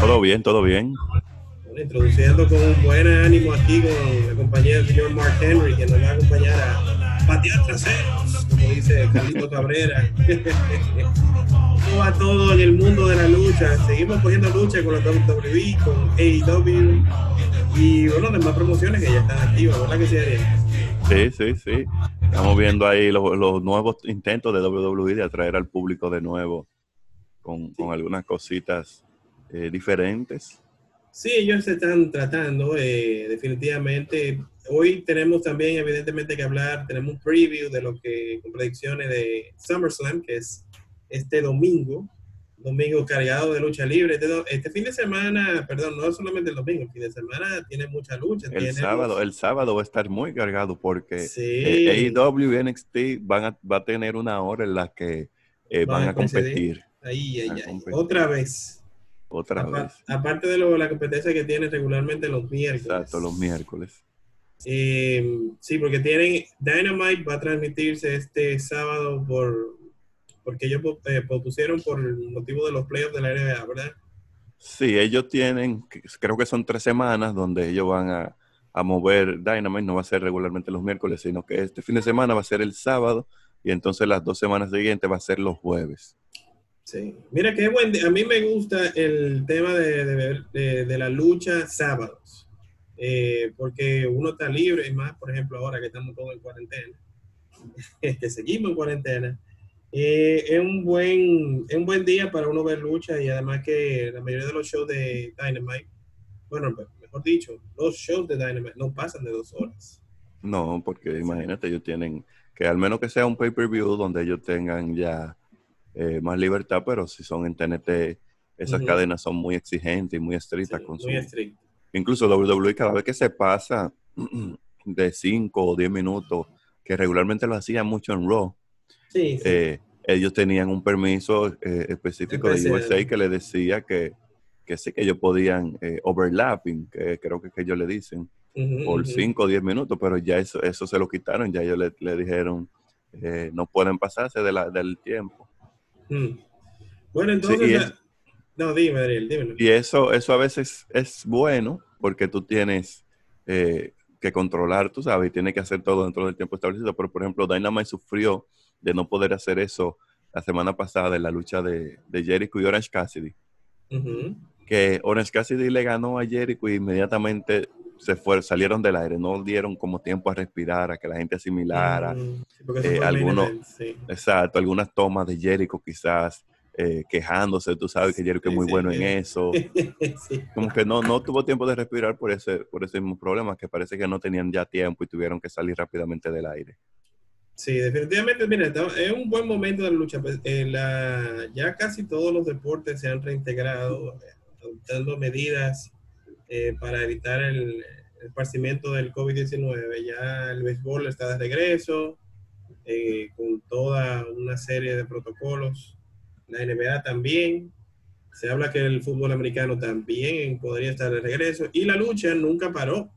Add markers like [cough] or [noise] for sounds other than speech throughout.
Todo bien, todo bien. Introduciendo con un buen ánimo aquí con la compañía del señor Mark Henry, que nos va a acompañar a patear traseros, como dice Carlito Cabrera. [laughs] ¿Cómo va todo en el mundo de la lucha? Seguimos cogiendo lucha con la WWE, con AEW y, bueno, demás promociones que ya están activas, ¿verdad que sí, Ariel? Sí, sí, sí. Estamos viendo ahí los, los nuevos intentos de WWE de atraer al público de nuevo con, con algunas cositas eh, diferentes. Sí, ellos se están tratando, eh, definitivamente. Hoy tenemos también, evidentemente, que hablar, tenemos un preview de lo que, con predicciones de SummerSlam, que es este domingo, domingo cargado de lucha libre. Este, do- este fin de semana, perdón, no solamente el domingo, el fin de semana tiene mucha lucha. El tiene- sábado, el sábado va a estar muy cargado porque Sí. eh, AEW y NXT van a, va a tener una hora en la que eh, Van van a a competir Ahí, ahí, a ahí. competir. Otra vez. Otra Apa- vez. aparte de lo- la competencia que tiene regularmente los miércoles. Exacto, los miércoles. Eh, sí, porque tienen Dynamite va a transmitirse este sábado por porque ellos eh, propusieron por el motivo de los playoffs de la NBA, ¿verdad? Sí, ellos tienen, creo que son tres semanas donde ellos van a, a mover Dynamite, no va a ser regularmente los miércoles, sino que este fin de semana va a ser el sábado y entonces las dos semanas siguientes va a ser los jueves. Sí. Mira qué buen. A mí me gusta el tema de, de, de- de la lucha sábados, eh, porque uno está libre y más, por ejemplo, ahora que estamos todos en cuarentena, [laughs] que seguimos en cuarentena. eh, es un buen es un buen día para uno ver lucha y además que la mayoría de los shows de Dynamite, bueno, mejor dicho, los shows de Dynamite no pasan de dos horas. No, porque imagínate, ellos tienen que al menos que sea un pay-per-view donde ellos tengan ya eh, más libertad, pero si son en TNT, esas Ujú. cadenas son muy exigentes y muy estrictas Sí, con su... muy estricto. Incluso WWE cada vez que se pasa [clears throat] de 5 o 10 minutos, que regularmente lo hacían mucho en Raw, Sí, sí. eh, ellos tenían un permiso eh, específico de. USA que le decía que, que sí que ellos podían eh, overlapping, que creo que, que ellos le dicen, por ujú. 5 o 10 minutos, pero ya eso, eso se lo quitaron, ya ellos le, le dijeron, eh, no pueden pasarse de la, del tiempo. Mm. Bueno, entonces. es- No, dime, Ariel, dímelo. Y eso, eso a veces es bueno porque tú tienes eh, que controlar, tú sabes, y tienes que hacer todo dentro del tiempo establecido. Pero, por ejemplo, Dynamite sufrió de no poder hacer eso la semana pasada en la lucha de, de Jericho y Orange Cassidy. Que Orange Cassidy le ganó a Jericho y inmediatamente se fueron, salieron del aire, no dieron como tiempo a respirar, a que la gente asimilara. Mm, sí, eh, fue el main alguno- event, sí. Exacto, algunas tomas de Jericho quizás eh, quejándose, tú sabes que Jericho es Sí, muy sí, bueno en eso. [laughs] Como que no, no tuvo tiempo de respirar por ese, por ese mismo problema, que parece que no tenían ya tiempo y tuvieron que salir rápidamente del aire. Sí, definitivamente, mira, está- es un buen momento de la lucha. Pues, eh, la- ya casi todos los deportes se han reintegrado, eh, adoptando medidas eh, para evitar el, esparcimiento del COVID-19. Ya el béisbol está de regreso, eh, con toda una serie de protocolos. La NBA también. Se habla que el fútbol americano también podría estar de regreso. Y la lucha nunca paró,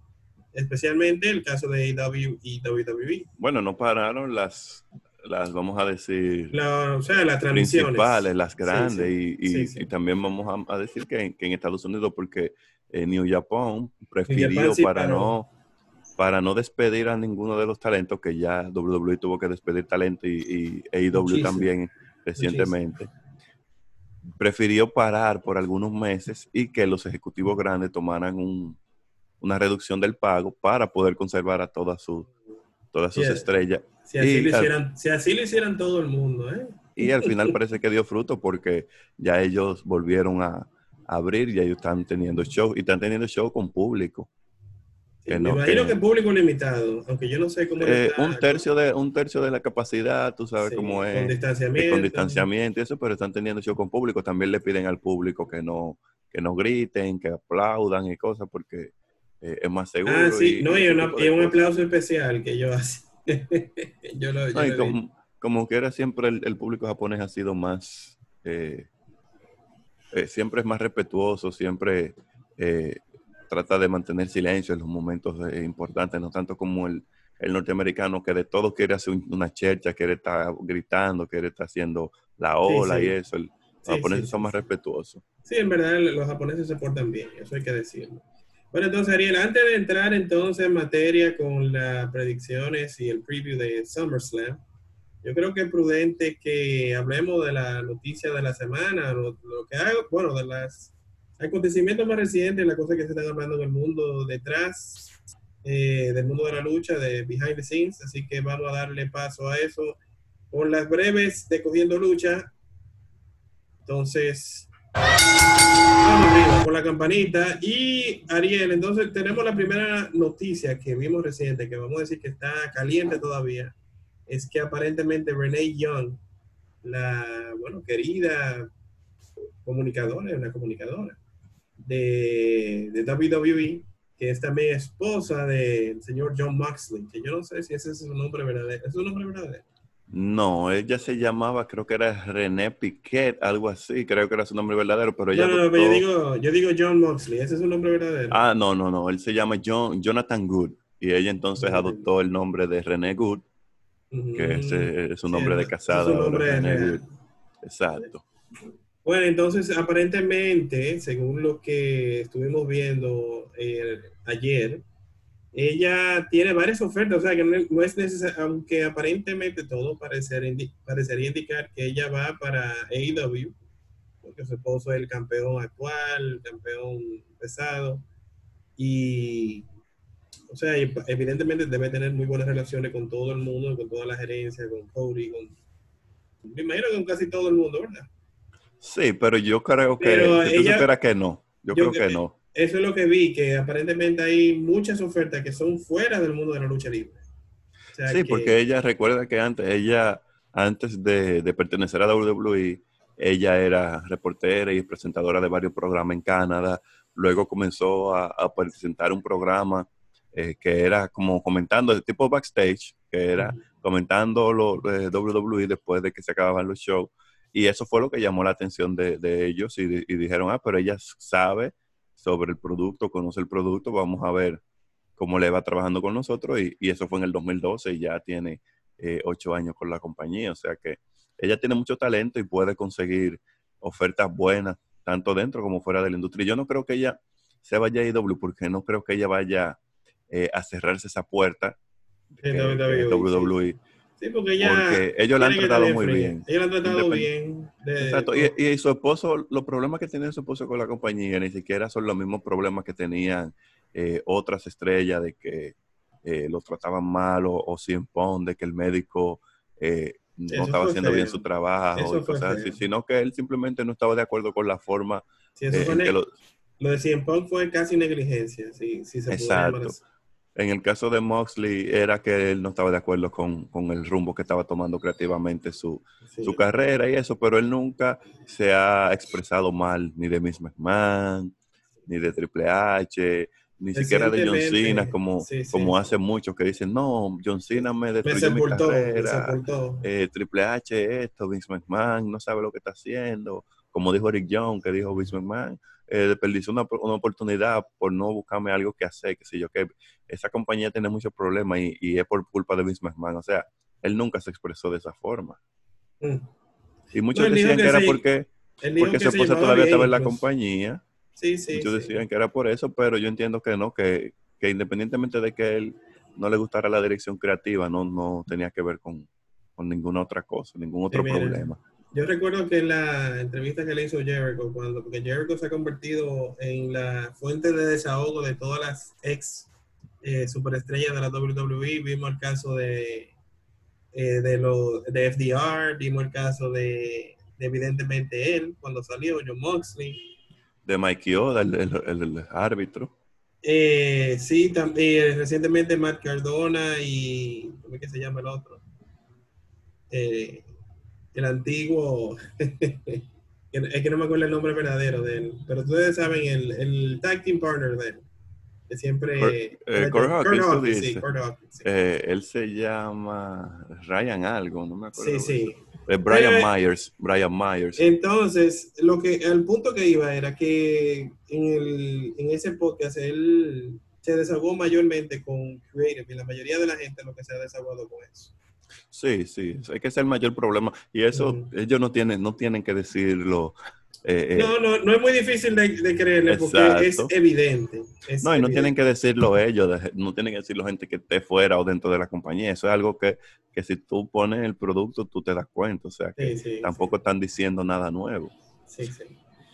especialmente el caso de AEW y WWE. Bueno, no pararon las, las vamos a decir, La- o sea, las principales, las grandes, sí. Y, y- Sí, sí. y también vamos a, a decir que, en- que en Estados Unidos, porque eh, New Japan prefirió Japan para no para no despedir a ninguno de los talentos, que ya WWE tuvo que despedir talento y, y AEW Muchísimo. también recientemente, prefirió parar por algunos meses y que los ejecutivos grandes tomaran un- una reducción del pago para poder conservar a todas sus todas sus Yeah. estrellas. Si así, Y, lo al- hicieran, si así lo hicieran todo el mundo, ¿eh? Y al final parece que dio fruto porque ya ellos volvieron a, a abrir y ellos están teniendo show y están teniendo show con público. Sí, Que me no, imagino que- que, público limitado, aunque yo no sé cómo Eh, está, un tercio de un tercio de la capacidad, tú sabes sí, cómo con es. distanciamiento. eh, con distanciamiento y eso, pero están teniendo show con público. También le piden al público que no, que no griten, que aplaudan y cosas, porque eh, es más seguro. Ah, sí, no, y, ese una- y un aplauso especial que yo hace. [laughs] yo lo, yo No, y lo vi. como, como quiera, siempre el, el público japonés ha sido más, eh, eh, siempre es más respetuoso, siempre eh, trata de mantener silencio en los momentos eh, importantes, no tanto como el, el norteamericano que de todo quiere hacer un- una chercha, quiere estar gritando, quiere estar haciendo la ola sí. y eso. El- Sí, los japoneses son más respetuosos. Sí, en verdad los japoneses se portan bien, eso hay que decirlo. Bueno, entonces Ariel, antes de entrar entonces en materia con las predicciones y el preview de SummerSlam, yo creo que es prudente que hablemos de la noticia de la semana, lo, lo que hago, bueno, de los acontecimientos más recientes, las cosas que se están hablando en el mundo detrás eh, del mundo de la lucha, de behind the scenes, así que vamos a darle paso a eso con las breves de Cogiendo Lucha. Entonces, Con la campanita. Y Ariel, entonces tenemos la primera noticia que vimos reciente, que vamos a decir que está caliente todavía, es que aparentemente Renee Young, la, bueno, querida comunicadora, una comunicadora de, de WWE, que es también esposa del señor John Moxley, que yo no sé si ese es su nombre verdadero. ¿Es su nombre verdadero? No, ella se llamaba, creo que era René Piquet, algo así, creo que era su nombre verdadero, pero ella No, no, no, pero yo digo, yo digo John Moxley, ese es su nombre verdadero. Ah, no, no, no, él se llama John, Jonathan Good y ella entonces adoptó el nombre de René Good, que ese es su Sí, nombre de ese es su nombre René. Good. Exacto. Bueno, entonces aparentemente, según lo que estuvimos viendo eh, ayer, ella tiene varias ofertas, o sea que no, es necesario, aunque aparentemente todo parecer indi- parecería indicar que ella va para AEW, porque su esposo es el campeón actual, el campeón pesado, y, o sea, evidentemente debe tener muy buenas relaciones con todo el mundo, con toda la gerencia, con Cody, con, me imagino que con casi todo el mundo, ¿verdad? Sí, pero yo creo que, Pero si ella- que no, yo, yo creo que- que no. Eso es lo que vi, que aparentemente hay muchas ofertas que son fuera del mundo de la lucha libre. O sea Sí, que- porque ella recuerda que antes, ella, antes de, de pertenecer a WWE, ella era reportera y presentadora de varios programas en Canadá. Luego comenzó a, a presentar un programa eh, que era como comentando, el tipo backstage, que era comentando lo de WWE después de que se acababan los shows. Y eso fue lo que llamó la atención de, de ellos y, y dijeron, ah, pero ella sabe sobre el producto, conoce el producto, vamos a ver cómo le va trabajando con nosotros. Y, y eso fue en el 2012 y ya tiene eh, ocho años con la compañía. O sea que ella tiene mucho talento y puede conseguir ofertas buenas, tanto dentro como fuera de la industria. Yo no creo que ella se vaya a IW porque no creo que ella vaya eh, a cerrarse esa puerta. WWE, WWE. Sí, porque ellos la han tratado muy bien. Ella la han tratado Independ- bien. de- Exacto. Y, y su esposo, los problemas que tiene su esposo con la compañía ni siquiera son los mismos problemas que tenían eh, otras estrellas de que eh, los trataban mal o, o sin pon, de que el médico eh, no Eso estaba haciendo feo. bien su trabajo y cosas así, sino que él simplemente no estaba de acuerdo con la forma Sí, eso eh, en que lo, Lo de CM Punk fue casi negligencia, sí, sí se Exacto. así. En el caso de Moxley era que él no estaba de acuerdo con, con el rumbo que estaba tomando creativamente su, Sí. su carrera y eso, pero él nunca se ha expresado mal ni de Miss McMahon, ni de Triple H, ni siquiera de John Cena, como, sí, sí. como hace muchos que dicen, no, John Cena me destruyó mi sepultó, me carrera, sepultó. eh, Triple H esto, Vince McMahon no sabe lo que está haciendo, como dijo Eric Young, que dijo Vince McMahon, eh, desperdició una, una oportunidad por no buscarme algo que hacer, que sé yo, que esa compañía tiene muchos problemas y, y es por culpa de Vince McMahon, o sea, él nunca se expresó de esa forma. Mm. Y muchos No, decían que que era porque, porque que su se esposa todavía estaba en la incluso. compañía, Sí, sí, muchos sí. decían que era por eso, pero yo entiendo que no, que, que independientemente de que él no le gustara la dirección creativa, no, no tenía que ver con, con ninguna otra cosa, ningún otro problema. Yo recuerdo que en la entrevista que le hizo Jericho, cuando, porque Jericho se ha convertido en la fuente de desahogo de todas las ex eh, superestrellas de la WWE, vimos el caso de, eh, de, lo, de FDR, vimos el caso de, de evidentemente él, cuando salió, John Moxley. De Mikey Oda, el, el- el- el árbitro. Eh, sí, también recientemente Matt Cardona y ¿cómo es que se llama el otro? Eh, el antiguo, [laughs] es que no me acuerdo el nombre verdadero de él, pero ustedes saben el, el tag team partner de él. que siempre... Cor- eh, Hawkins, sí, Hawkins, sí. Eh, él se llama Ryan algo, no me acuerdo. sí, sí. Eh, Brian Eh, Myers, Brian Myers. Entonces, lo que, al punto que iba era que en, el, en ese podcast él se desahogó mayormente con Creative y la mayoría de la gente lo que se ha desahogado con eso. Sí, sí, es que es el mayor problema. Y eso ellos no tienen, no tienen que decirlo. eh, eh, No, no, no es muy difícil de, de creerle porque Exacto. es evidente. es No, y no evidente. tienen que decirlo ellos, de- no tienen que decirlo gente que esté fuera o dentro de la compañía. Eso es algo que, que si tú pones el producto, tú te das cuenta. O sea, que Sí, sí, tampoco están diciendo nada nuevo. Sí, sí.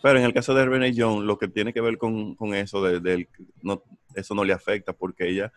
Pero en el caso de Renee Young, lo que tiene que ver con, con eso, de, del- no, eso no le afecta porque ella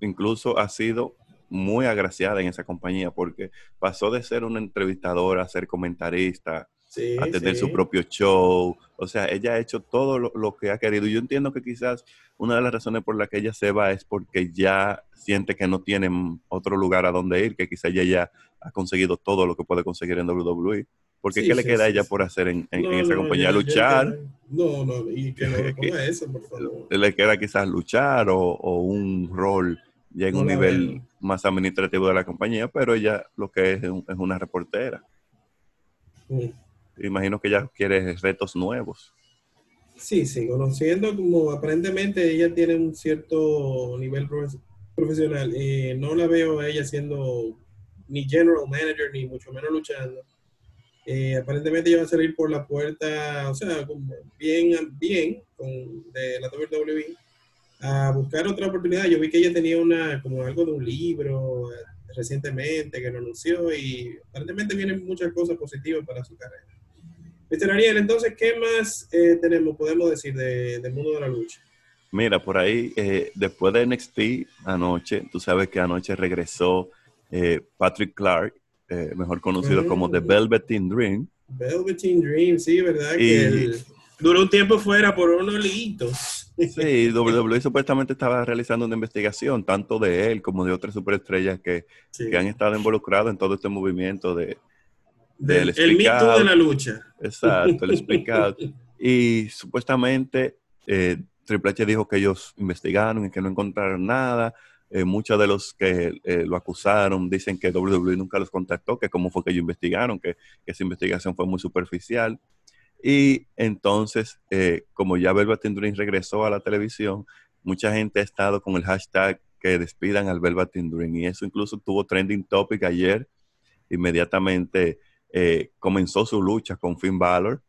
incluso ha sido muy agraciada en esa compañía porque pasó de ser una entrevistadora a ser comentarista, Sí, a tener sí. su propio show. O sea, ella ha hecho todo lo, lo que ha querido. Yo entiendo que quizás una de las razones por las que ella se va es porque ya siente que no tiene otro lugar a donde ir, que quizás ella ya ha conseguido todo lo que puede conseguir en WWE. Porque Sí, ¿qué le queda a ella por hacer en, en- en No, esa no, compañía? luchar. No, no, y que no [laughs] eso, por favor. Le queda quizás luchar o, o un rol ya en No un nivel más administrativo de la compañía, pero ella lo que es es un- es una reportera. Mm. Imagino que ella quiere retos nuevos. Sí, sí, conociendo como aparentemente ella tiene un cierto nivel profe- profesional, eh, no la veo a ella siendo ni general manager ni mucho menos luchando. Eh, aparentemente ella va a salir por la puerta, o sea, bien, bien con, de la WWE a buscar otra oportunidad. Yo vi que ella tenía una como algo de un libro eh, recientemente que lo anunció y aparentemente vienen muchas cosas positivas para su carrera. Mr. Ariel, entonces, ¿qué más eh, tenemos, podemos decir, de- del mundo de la lucha? Mira, por ahí, eh, después de NXT anoche, tú sabes que anoche regresó eh, Patrick Clark, eh, mejor conocido Mm. como The Velveteen Dream. Velveteen Dream, sí, ¿verdad? Y- Que duró un tiempo fuera por unos litos. Sí, [laughs] WWE supuestamente estaba realizando una investigación, tanto de él como de otras superestrellas que, Sí. que han estado involucrados en todo este movimiento de, Del- del el out. de la lucha. Exacto, el [laughs] out. Y supuestamente eh, Triple H dijo que ellos investigaron y que no encontraron nada. Eh, muchos de los que eh, lo acusaron dicen que WWE nunca los contactó, que cómo fue que ellos investigaron, que, que esa investigación fue muy superficial. Y entonces, eh, como ya Velveteen Dream regresó a la televisión, mucha gente ha estado con el hashtag que despidan al Velveteen Dream. Y eso incluso tuvo trending topic ayer. Inmediatamente eh, comenzó su lucha con Finn Balor.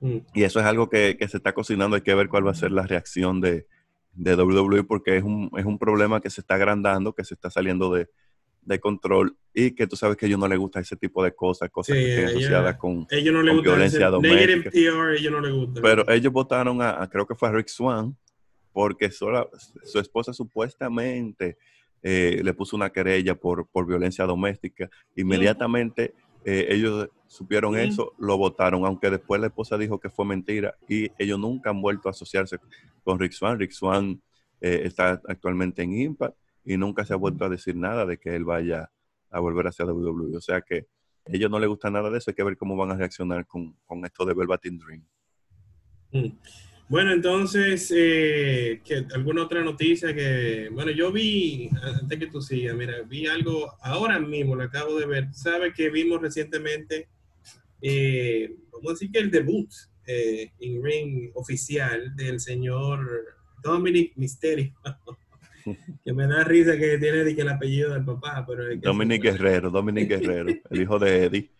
Mm. Y eso es algo que, que se está cocinando. Hay que ver cuál va a ser la reacción de, de WWE porque es un, es un problema que se está agrandando, que se está saliendo de, de control y que tú sabes que a ellos no les gusta ese tipo de cosas, cosas Sí, que estén asociadas con... Ellos no les Con gusta violencia ese doméstica. negative PR, a ellos no les gusta. Pero ellos votaron a, a- creo que fue a Rick Swan, porque sola- su esposa supuestamente eh, le puso una querella por, por violencia doméstica. Inmediatamente eh, ellos supieron eso, lo votaron, aunque después la esposa dijo que fue mentira y ellos nunca han vuelto a asociarse con Rick Swan. Rick Swan eh, está actualmente en Impact y nunca se ha vuelto a decir nada de que él vaya a volver hacia WWE. O sea que ellos no les gusta nada de eso, hay que ver cómo van a reaccionar con, con esto de Velveteen Dream. Mm. Bueno, entonces, eh, ¿qué- ¿alguna otra noticia que, bueno, yo vi, antes que tú sigas, mira, vi algo ahora mismo, lo acabo de ver, sabe que vimos recientemente, eh, vamos a decir que el debut eh, en ring oficial del señor Dominic Mysterio, [laughs] [laughs] que me da risa que tiene que el apellido del papá, pero que Dominic Guerrero, Dominic Guerrero, el hijo de Eddie.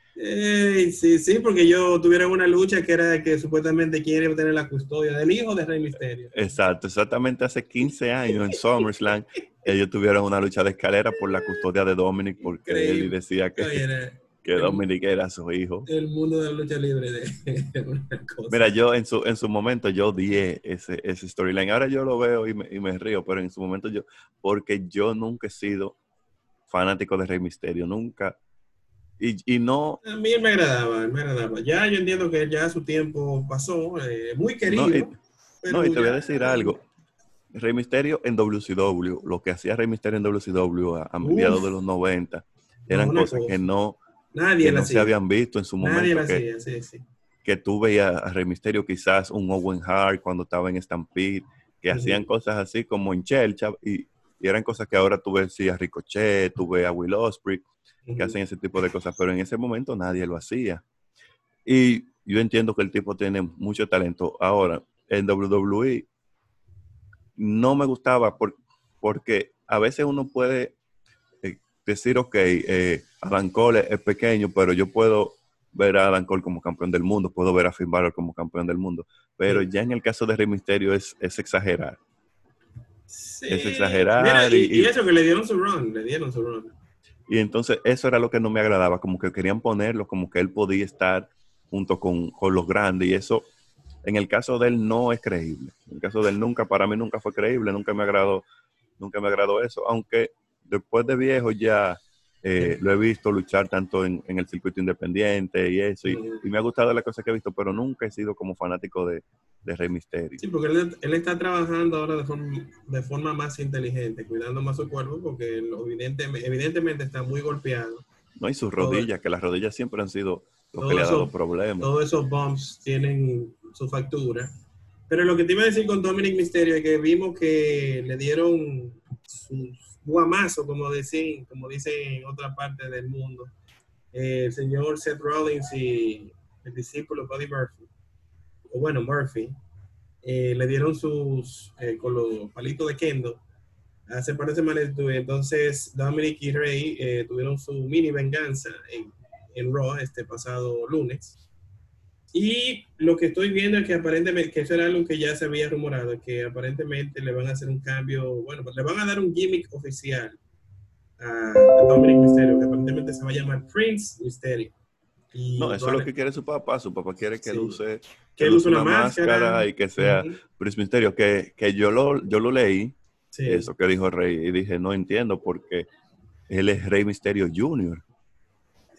Sí, sí, porque yo tuviera una lucha que era de que supuestamente quiere tener la custodia del hijo de Rey Misterio. Exacto, exactamente hace 15 años en SummerSlam, ellos tuvieron una lucha de escalera por la custodia de Dominic, porque Increíble. Eddie decía que, Oye, que Dominic era su hijo. el mundo de la lucha libre [laughs] de una cosa. Mira, yo en su, en su momento yo odié ese, ese storyline. Ahora yo lo veo y me, y me río, pero en su momento yo, porque yo nunca he sido fanático de Rey Misterio, nunca. Y, y no, A mí me agradaba, me agradaba. Ya yo entiendo que ya su tiempo pasó, eh, muy querido. No, y- pero no, y te voy a decir algo. Rey Misterio en WCW, lo que hacía Rey Misterio en WCW a, a mediados de los 90, eran cosas cosa. que no, Nadie que la no se habían visto en su Nadie la momento. Que, hacía, sí, sí. que tú veías a Rey Misterio quizás un Owen Hart cuando estaba en Stampede, que hacían cosas así como en Chelcha y, y eran cosas que ahora tú ves sí, a Ricochet, tú ves a Will Ospreay, que hacen ese tipo de cosas, pero en ese momento nadie lo hacía. Y yo entiendo que el tipo tiene mucho talento. Ahora, en WWE no me gustaba por- porque a veces uno puede decir, ok, eh, Adam Cole es pequeño, pero yo puedo ver a Adam Cole como campeón del mundo, puedo ver a Finn Balor como campeón del mundo, pero Sí. ya en el caso de Rey Mysterio es, es exagerar. Sí. Es exagerar Mira, y, y- y eso que le dieron su run, le dieron su run. Y entonces eso era lo que no me agradaba, como que querían ponerlo, como que él podía estar junto con, con los grandes y eso en el caso de él no es creíble. En el caso de él nunca, para mí nunca fue creíble, nunca me agradó, nunca me agradó eso, aunque después de viejo ya eh, lo he visto luchar tanto en, en el circuito independiente y eso, y, me ha gustado la cosa que he visto, pero nunca he sido como fanático de, de Rey Mysterio. Sí, porque él, él está trabajando ahora de forma, de forma más inteligente, cuidando más su cuerpo, porque evidentemente, evidentemente está muy golpeado. No, y sus Todo- rodillas, que las rodillas siempre han sido lo que le ha dado problemas. Todos esos bumps tienen su factura. Pero lo que te iba a decir con Dominic Mysterio es que vimos que le dieron su guamazo, como dicen, como dicen en otra parte del mundo, eh, el señor Seth Rollins y el discípulo Buddy Murphy, o bueno, Murphy, eh, le dieron sus, eh, con los palitos de Kendo, hace par de semanas, entonces Dominic y Rey eh, tuvieron su mini venganza en, en Raw este pasado lunes. Y lo que estoy viendo es que aparentemente, que eso era algo que ya se había rumorado, que aparentemente le van a hacer un cambio, bueno, pues le van a dar un gimmick oficial a, a Dominic Mysterio, que aparentemente se va a llamar Prince Mysterio. Y No, eso es lo que quiere su papá. Su papá quiere que Sí. él use, que use una, máscara, y que sea. Prince Mysterio. Que, que yo, lo, yo lo leí, Sí. eso que dijo Rey, y dije, no entiendo porque él es Rey Mysterio Jr.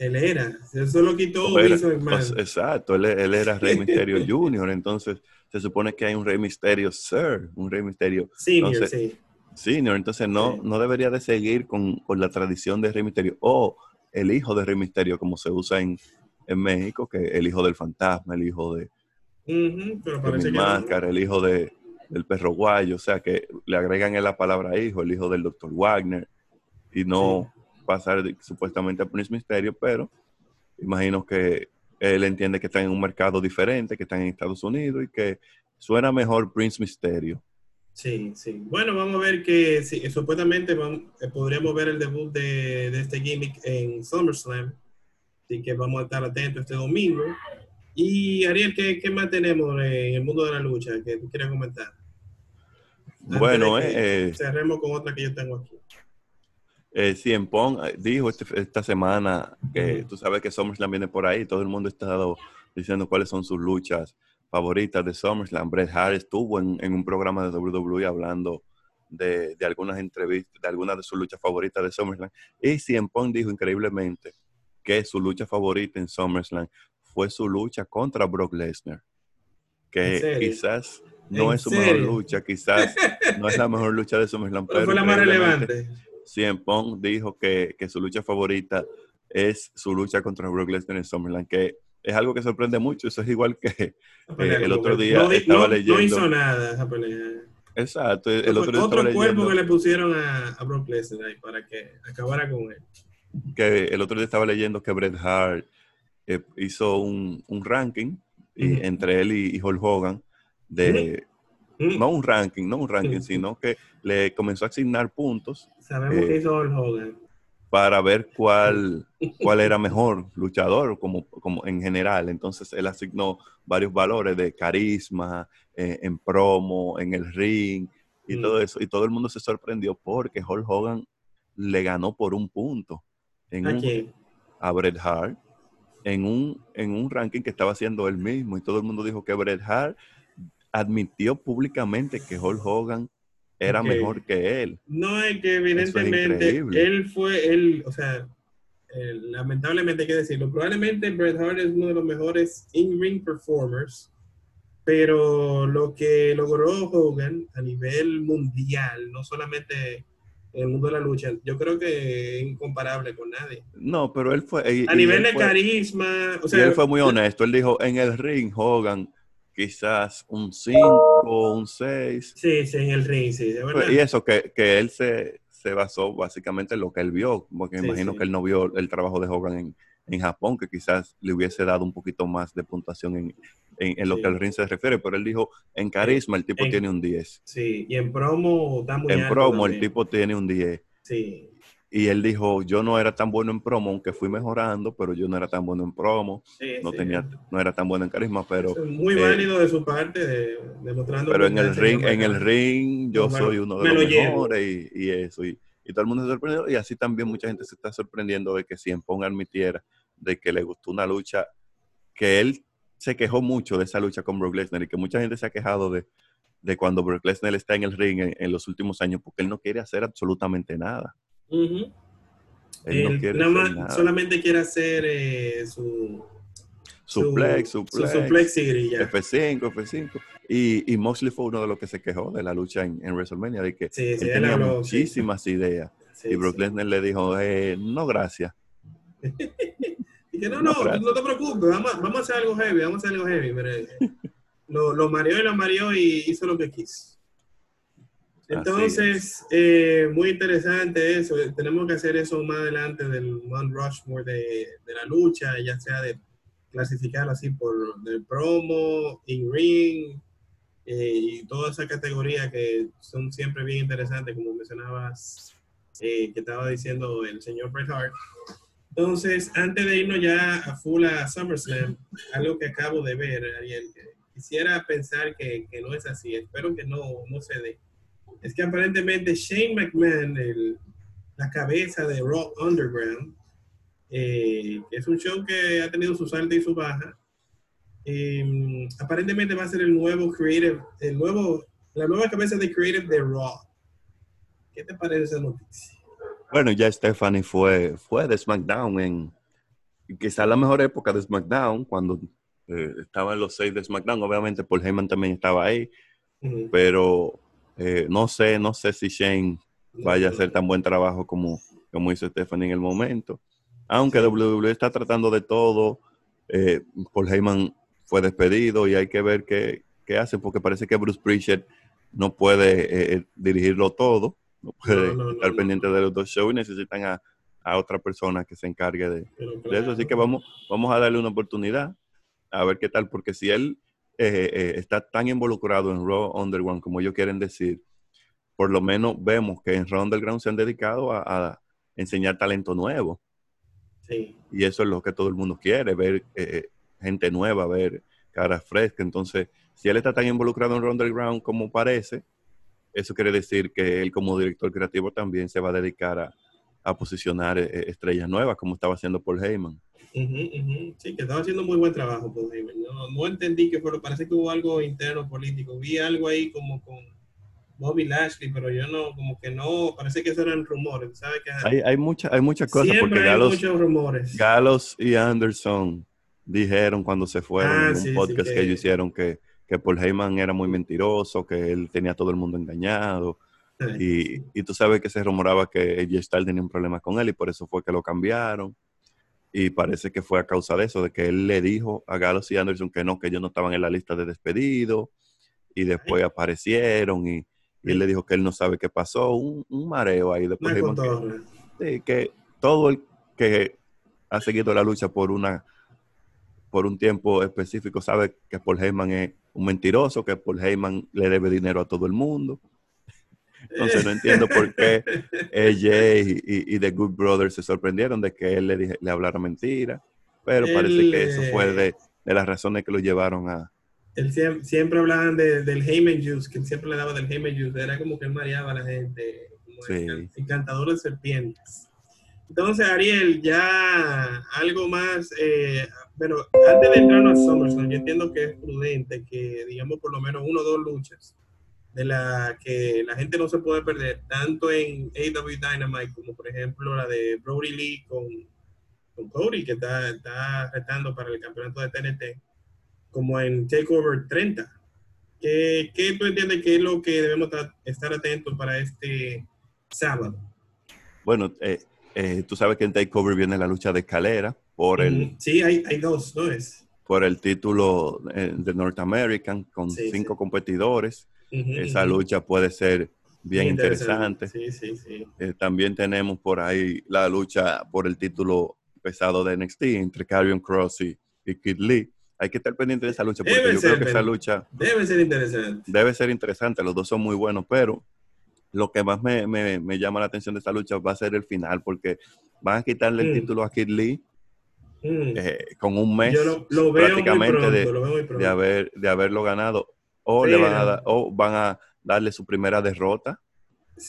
Él era, eso lo quitó Era- sea, exacto, él, él era Rey [laughs] Mysterio Jr. Entonces se supone que hay un Rey Mysterio Sir, un Rey Mysterio Senior, entonces, sí. Senior. Entonces no, Sí. no debería de seguir con, con la tradición de Rey Mysterio o el hijo de Rey Mysterio, como se usa en, en México, que el hijo del fantasma, el hijo de, pero no. máscara, el hijo de, del perro guayo, o sea que le agregan en la palabra hijo, el hijo del doctor Wagner, y no pasar supuestamente a Prince Mysterio, pero imagino que él entiende que están en un mercado diferente, que están en Estados Unidos y que suena mejor Prince Mysterio. Sí, sí. Bueno, vamos a ver que sí, supuestamente vam- eh, podríamos ver el debut de, de este gimmick en SummerSlam. Así que vamos a estar atentos este domingo. Y Ariel, ¿qué, qué más tenemos en el mundo de la lucha que tú quieras comentar? Antes Bueno, que eh, eh, cerremos con otra que yo tengo aquí. Eh, CM Punk eh, dijo este- esta semana que tú sabes que SummerSlam viene por ahí, todo el mundo está dado- diciendo cuáles son sus luchas favoritas de SummerSlam. Bret Hart estuvo en, en un programa de WWE hablando de, de algunas entrevistas, de algunas de sus luchas favoritas de SummerSlam. Y CM Punk dijo increíblemente que su lucha favorita en SummerSlam fue su lucha contra Brock Lesnar. ¿En Que quizás no ¿En es su serio? mejor lucha, quizás no es la mejor lucha de SummerSlam, [laughs] ¿Cuál pero fue la más relevante? CM Punk dijo que, que su lucha favorita es su lucha contra Brock Lesnar en SummerSlam, que es algo que sorprende mucho. Eso es igual que, pelea el otro día no, estaba no- leyendo- No hizo nada esa pelea. exacto, el otro día otro estaba cuerpo leyendo que le pusieron a, a Brock Lesnar ahí para que acabara con él. que el otro día estaba leyendo que Bret Hart eh, hizo un, un ranking y- entre él y, y Hulk Hogan de no un ranking, no un ranking, sino que le comenzó a asignar puntos Sabemos eh, que hizo Hogan. para ver cuál, [laughs] cuál era mejor luchador como, como en general. Entonces él asignó varios valores de carisma, eh, en promo, en el ring y Mm. todo eso. Y todo el mundo se sorprendió porque Hulk Hogan le ganó por un punto en ¿A un- quién? a Bret Hart en un, en un ranking que estaba haciendo él mismo. Y todo el mundo dijo que Bret Hart admitió públicamente que Hulk Hogan era Ok. mejor que él. No es que evidentemente increíble. él fue, él, o sea, eh, lamentablemente hay que decirlo, probablemente Bret Hart es uno de los mejores in-ring performers, pero lo que logró Hogan a nivel mundial, no solamente en el mundo de la lucha, yo creo que es incomparable con nadie. No, pero él fue... y- A y nivel él de fue- carisma, o y sea, él fue muy honesto. Él dijo, en el ring, Hogan quizás un 5, un 6. Sí, sí, en el ring, sí, de verdad. Y eso, que, que él se, se basó básicamente en lo que él vio, porque Sí, imagino sí. que él no vio el trabajo de Hogan en, en Japón, que quizás le hubiese dado un poquito más de puntuación en, en- en lo Sí. que al ring se refiere, pero él dijo, en carisma el tipo En- tiene un 10. Sí, y en promo está muy En alto promo el también. tipo tiene un 10. Sí, Y él dijo, yo no era tan bueno en promo, aunque fui mejorando, pero yo no era tan bueno en promo, sí, no sí. tenía, no era tan bueno en carisma, pero, Eso es muy eh, válido de su parte, de- demostrando pero en el está ring, en el ring yo soy uno de me los lo mejores y, y eso. Y, y todo el mundo se sorprendió. Y así también mucha gente se está sorprendiendo de que Cien Pong admitiera de que le gustó una lucha, que él se quejó mucho de esa lucha con Brock Lesnar y que mucha gente se ha quejado de, de cuando Brock Lesnar está en el ring en, en los últimos años porque él no quiere hacer absolutamente nada. Ujú. Él no Él quiere nada hacer más- nada. solamente quiere hacer eh, su, Suplex, su, suplex. su suplex y ya. F5, F5. Y, y Moxley fue uno de los que se quejó de la lucha en, en WrestleMania, de que Sí, sí, él él tenía habló, sí. muchísimas ideas. Sí, y Brock sí. Lesnar le dijo, eh, no, gracias. [laughs] Y que no, No, no, te preocupes, vamos, a- vamos a hacer algo heavy, vamos a hacer algo heavy. Mire, lo, lo mareó y lo mareó y hizo lo que quiso. Entonces, eh, muy interesante eso. Tenemos que hacer eso más adelante del Mount Rushmore de, la lucha, ya sea de clasificar así por del promo, in-ring eh, y toda esa categoría que son siempre bien interesantes, como mencionabas, eh, que estaba diciendo el señor Bret Hart. Entonces, antes de irnos ya a full a SummerSlam, algo que acabo de ver, Ariel, quisiera pensar que, que no es así, espero que no, no se dé. Es que aparentemente Shane McMahon, el- la cabeza de Raw Underground, eh, es un show que ha tenido sus altas y sus bajas, eh, aparentemente va a ser el nuevo creative, el nuevo, la nueva cabeza de creative de Raw. ¿Qué te parece esa noticia? Bueno, ya Stephanie fue, fue de SmackDown en quizá la mejor época de SmackDown, cuando eh, estaba en los seis de SmackDown. Obviamente Paul Heyman también estaba ahí, pero eh, no sé, no sé si Shane vaya a hacer tan buen trabajo como, como hizo Stephanie en el momento. Aunque WWE está tratando de todo, eh, Paul Heyman fue despedido y hay que ver qué, qué hace, porque parece que Bruce Prichard no puede eh, dirigirlo todo, no puede No, no, no, estar pendiente de los dos shows y necesitan a, a otra persona que se encargue de, de eso. Así que vamos, vamos a darle una oportunidad a ver qué tal, porque si él eh, eh, está tan involucrado en Raw Underground como ellos quieren decir, por lo menos vemos que en Raw Underground se han dedicado a, a enseñar talento nuevo. Sí. Y eso es lo que todo el mundo quiere, ver eh, gente nueva, ver caras frescas. Entonces, si él está tan involucrado en Raw Underground como parece, eso quiere decir que él como director creativo también se va a dedicar a, a posicionar eh, estrellas nuevas, como estaba haciendo Paul Heyman. Sí, que estaba haciendo muy buen trabajo Paul Heyman. No, no entendí que fue, parece que hubo algo interno político. Vi algo ahí como con Bobby Lashley, pero yo no, como que no, parece que eso eran rumores. ¿Sabes que Hay, hay, mucha, hay muchas cosas porque hay Galos, muchos rumores? Galos y Anderson dijeron cuando se fueron Ah, en un sí, sí, podcast que... que- ellos hicieron que, que Paul Heyman era muy mentiroso, que él tenía a todo el mundo engañado. Ay, Y, y tú sabes que se rumoraba que AJ Styles tenía un problema con él y por eso fue que lo cambiaron. Y parece que fue a causa de eso, de que él le dijo a Gallows y Anderson que no, que ellos no estaban en la lista de despedido. Y después aparecieron y, y él le dijo que él no sabe qué pasó. Un, un mareo ahí. Después que-. Sí, que todo el que ha seguido la lucha por una por un tiempo específico sabe que Paul Heyman es un mentiroso, que Paul Heyman le debe dinero a todo el mundo. Entonces no entiendo por qué [laughs] AJ y, y- y The Good Brothers se sorprendieron de que él le, dije- le hablara mentira, pero parece que eso fue eh, de, de las razones que lo llevaron a... Él siempre, siempre hablaban de- del Heyman Juice, que él siempre le daba del Heyman Juice. Era como que él mareaba a la gente, como Sí. el encantador de serpientes. Entonces, Ariel, ya algo más, eh, bueno, antes de entrar a SummerSlam, yo entiendo que es prudente que, digamos, por lo menos uno o dos luchas de la que la gente no se puede perder, tanto en AW Dynamite como, por ejemplo, la de Brody Lee con, con Cody, que está, está retando para el campeonato de TNT, como en TakeOver 30. ¿Qué, qué tú entiendes que es lo que debemos ta- estar atentos para este sábado? Bueno, eh, eh, tú sabes que en Takeover viene la lucha de escalera por el, Sí, hay, hay dos, ¿no es? por el título eh, de North American con Sí, cinco sí. competidores. Esa lucha puede ser bien interesante. Sí, sí, sí. Eh, también tenemos por ahí la lucha por el título pesado de NXT entre Karrion Cross y, y Kid Lee. Hay que estar pendiente de esa lucha porque Debe yo ser, creo que esa lucha Debe ser interesante. debe ser interesante. Los dos son muy buenos, pero lo que más me, me- me llama la atención de esta lucha va a ser el final porque van a quitarle el Mm. título a Kid Lee Mm. eh, con un mes lo, lo prácticamente pronto, haber de haberlo ganado o le van a Pero- dar- o van a darle su primera derrota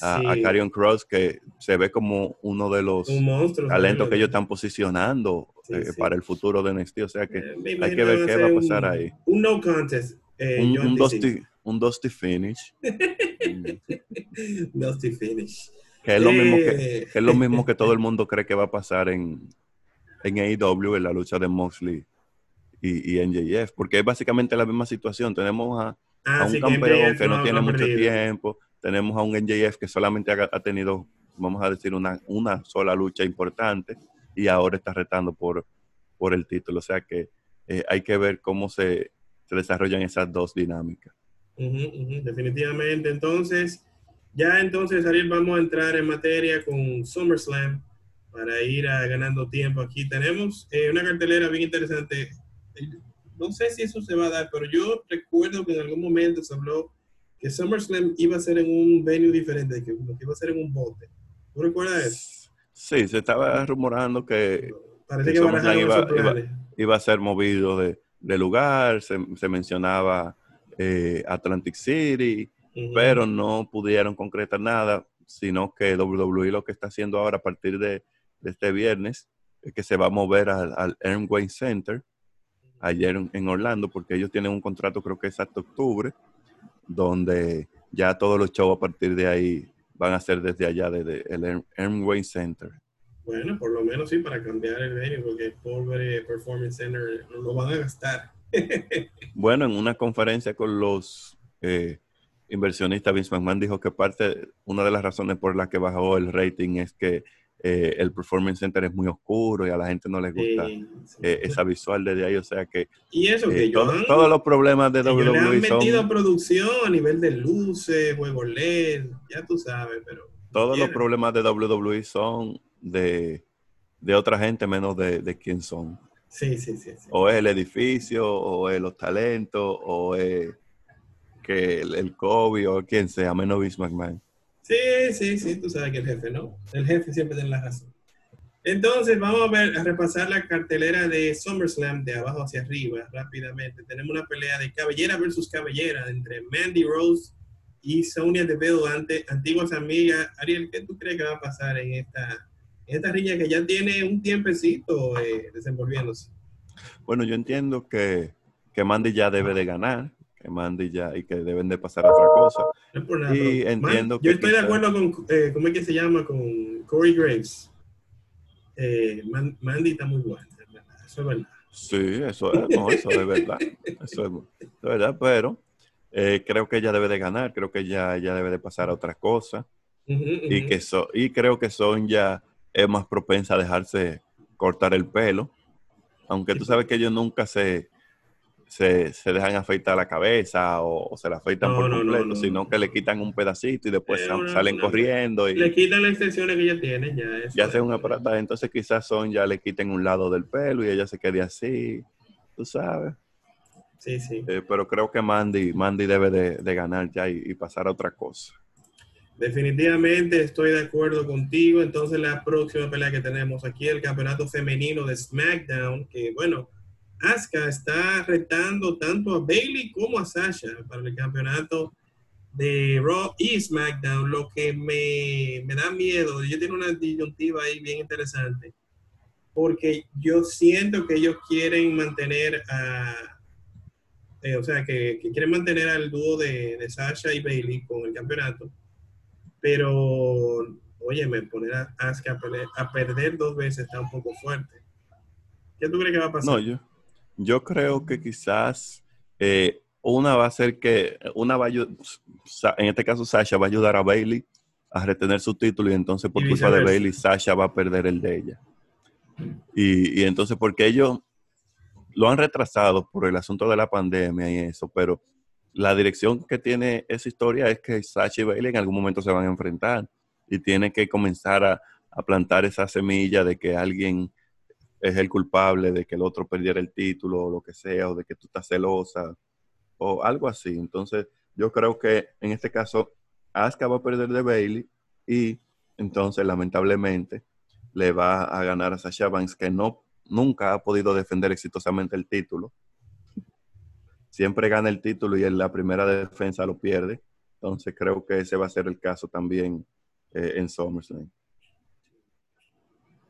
a, a Sí, Karrion Cross que se ve como uno de los un monstruo. talentos que ellos están posicionando Sí, eh, sí. para el futuro de NXT o sea que Eh, hay que ver qué va a un- pasar ahí Un no contest. eh, un, un dusty un dusty finish [laughs] Dusty finish. que es lo mismo que que es lo mismo que todo el [laughs] mundo cree que va a pasar en, en AEW, en la lucha de Moxley y, y NJF, porque es básicamente la misma situación. Tenemos a, ah, a un sí, campeón que no, tiene mucho perdido. tiempo, tenemos a un NJF que solamente ha, ha tenido, vamos a decir, una, una sola lucha importante y ahora está retando por, por el título. O sea que eh, hay que ver cómo se, se desarrollan esas dos dinámicas. Definitivamente. Entonces, ya entonces, Ariel, vamos a entrar en materia con SummerSlam para ir a ganando tiempo aquí. Tenemos eh, una cartelera bien interesante. No sé si eso se va a dar, pero yo recuerdo que en algún momento se habló que SummerSlam iba a ser en un venue diferente, que, iba a ser en un bote. ¿Tú recuerdas eso? Sí, se estaba rumorando que Parece que que SummerSlam iba- iba a ser movido de, de lugar, se, se mencionaba eh, Atlantic City, pero no pudieron concretar nada, sino que WWE lo que está haciendo ahora a partir de, de este viernes es que se va a mover al, al Amway Center ayer en, Orlando, porque ellos tienen un contrato, creo que es hasta octubre, donde ya todos los shows a partir de ahí van a ser desde allá, desde el Amway Center. Bueno, por lo menos sí, para cambiar el venue, porque el pobre Performance Center lo van a gastar. [laughs] Bueno, en una conferencia con los eh, inversionistas, Vince McMahon dijo que parte, una de las razones por las que bajó el rating es que eh, el Performance Center es muy oscuro y a la gente no les gusta Sí, sí. eh, esa visual desde ahí. O sea que y eso que eh, ellos, todo- han- todos los problemas de ellos le han WWE metido son, producción a nivel de luces, juegos LED, ya tú sabes, pero... todos los problemas de WWE son de, de otra gente menos de, de quién son. Sí, sí, sí. sí. O es el edificio, o es los talentos, o es que el, el COVID, o quien sea, menos Vince McMahon. Sí, sí, sí, tú sabes que el jefe no. El jefe siempre tiene la razón. Entonces, vamos a ver, a repasar la cartelera de SummerSlam de abajo hacia arriba rápidamente. Tenemos una pelea de cabellera versus cabellera entre Mandy Rose y Sonia Deville ante antiguas amigas. Ariel, ¿qué tú crees que va a pasar en esta, esta riña que ya tiene un tiempecito eh, desenvolviéndose? Bueno, yo entiendo que, que Mandy ya debe de ganar, que Mandy ya y que deben de pasar a otra cosa. No nada, Y entiendo yo que estoy de acuerdo con, eh, ¿cómo es que se llama? Con Corey Graves. Eh, Man- Mandy está muy buena, eso es verdad. Sí, eso es, no, eso es verdad. Eso es, es verdad, pero eh, creo que ella debe de ganar, creo que ella, ella debe de pasar a otra cosa. Ujú, Y, que so, y creo que Sonja es más propensa a dejarse cortar el pelo, aunque tú sabes que ellos nunca se, se, se dejan afeitar la cabeza o, o se la afeitan No, por no, completo, no, sino no. que le quitan un pedacito y después una- salen una- corriendo y Le quitan las extensiones que ella tiene, ya. Eso ya hacen una aparata. Entonces quizás Sonja le quiten un lado del pelo y ella se quede así, tú sabes. Sí, sí. Eh, pero creo que Mandy, Mandy debe de, de ganar ya y, y pasar a otra cosa. Definitivamente estoy de acuerdo contigo. Entonces, la próxima pelea que tenemos aquí, el campeonato femenino de SmackDown, que bueno, Asuka está retando tanto a Bailey como a Sasha para el campeonato de Raw y SmackDown, lo que me, me da miedo. Yo tengo una disyuntiva ahí bien interesante, porque yo siento que ellos quieren mantener a, eh, o sea, que, quieren mantener al dúo de, Sasha y Bailey con el campeonato pero oye, me poner a Asuka a, pele- a perder dos veces está un poco fuerte. ¿Qué tú crees que va a pasar? No, yo, yo creo que quizás eh, una va a ser que, una va a en este caso Sasha va a ayudar a Bailey a retener su título y entonces por Y culpa de. Bailey Sasha va a perder el de ella. Y, y entonces porque ellos, lo han retrasado por el asunto de la pandemia y eso, pero la dirección que tiene esa historia es que Sacha y Bailey en algún momento se van a enfrentar y tiene que comenzar a, a plantar esa semilla de que alguien es el culpable de que el otro perdiera el título o lo que sea, o de que tú estás celosa o algo así. Entonces, yo creo que en este caso, Asuka va a perder de Bailey y entonces, lamentablemente, le va a ganar a Sasha Banks, que no, nunca ha podido defender exitosamente el título. Siempre gana el título y en la primera defensa lo pierde. Entonces, creo que ese va a ser el caso también eh, en SummerSlam.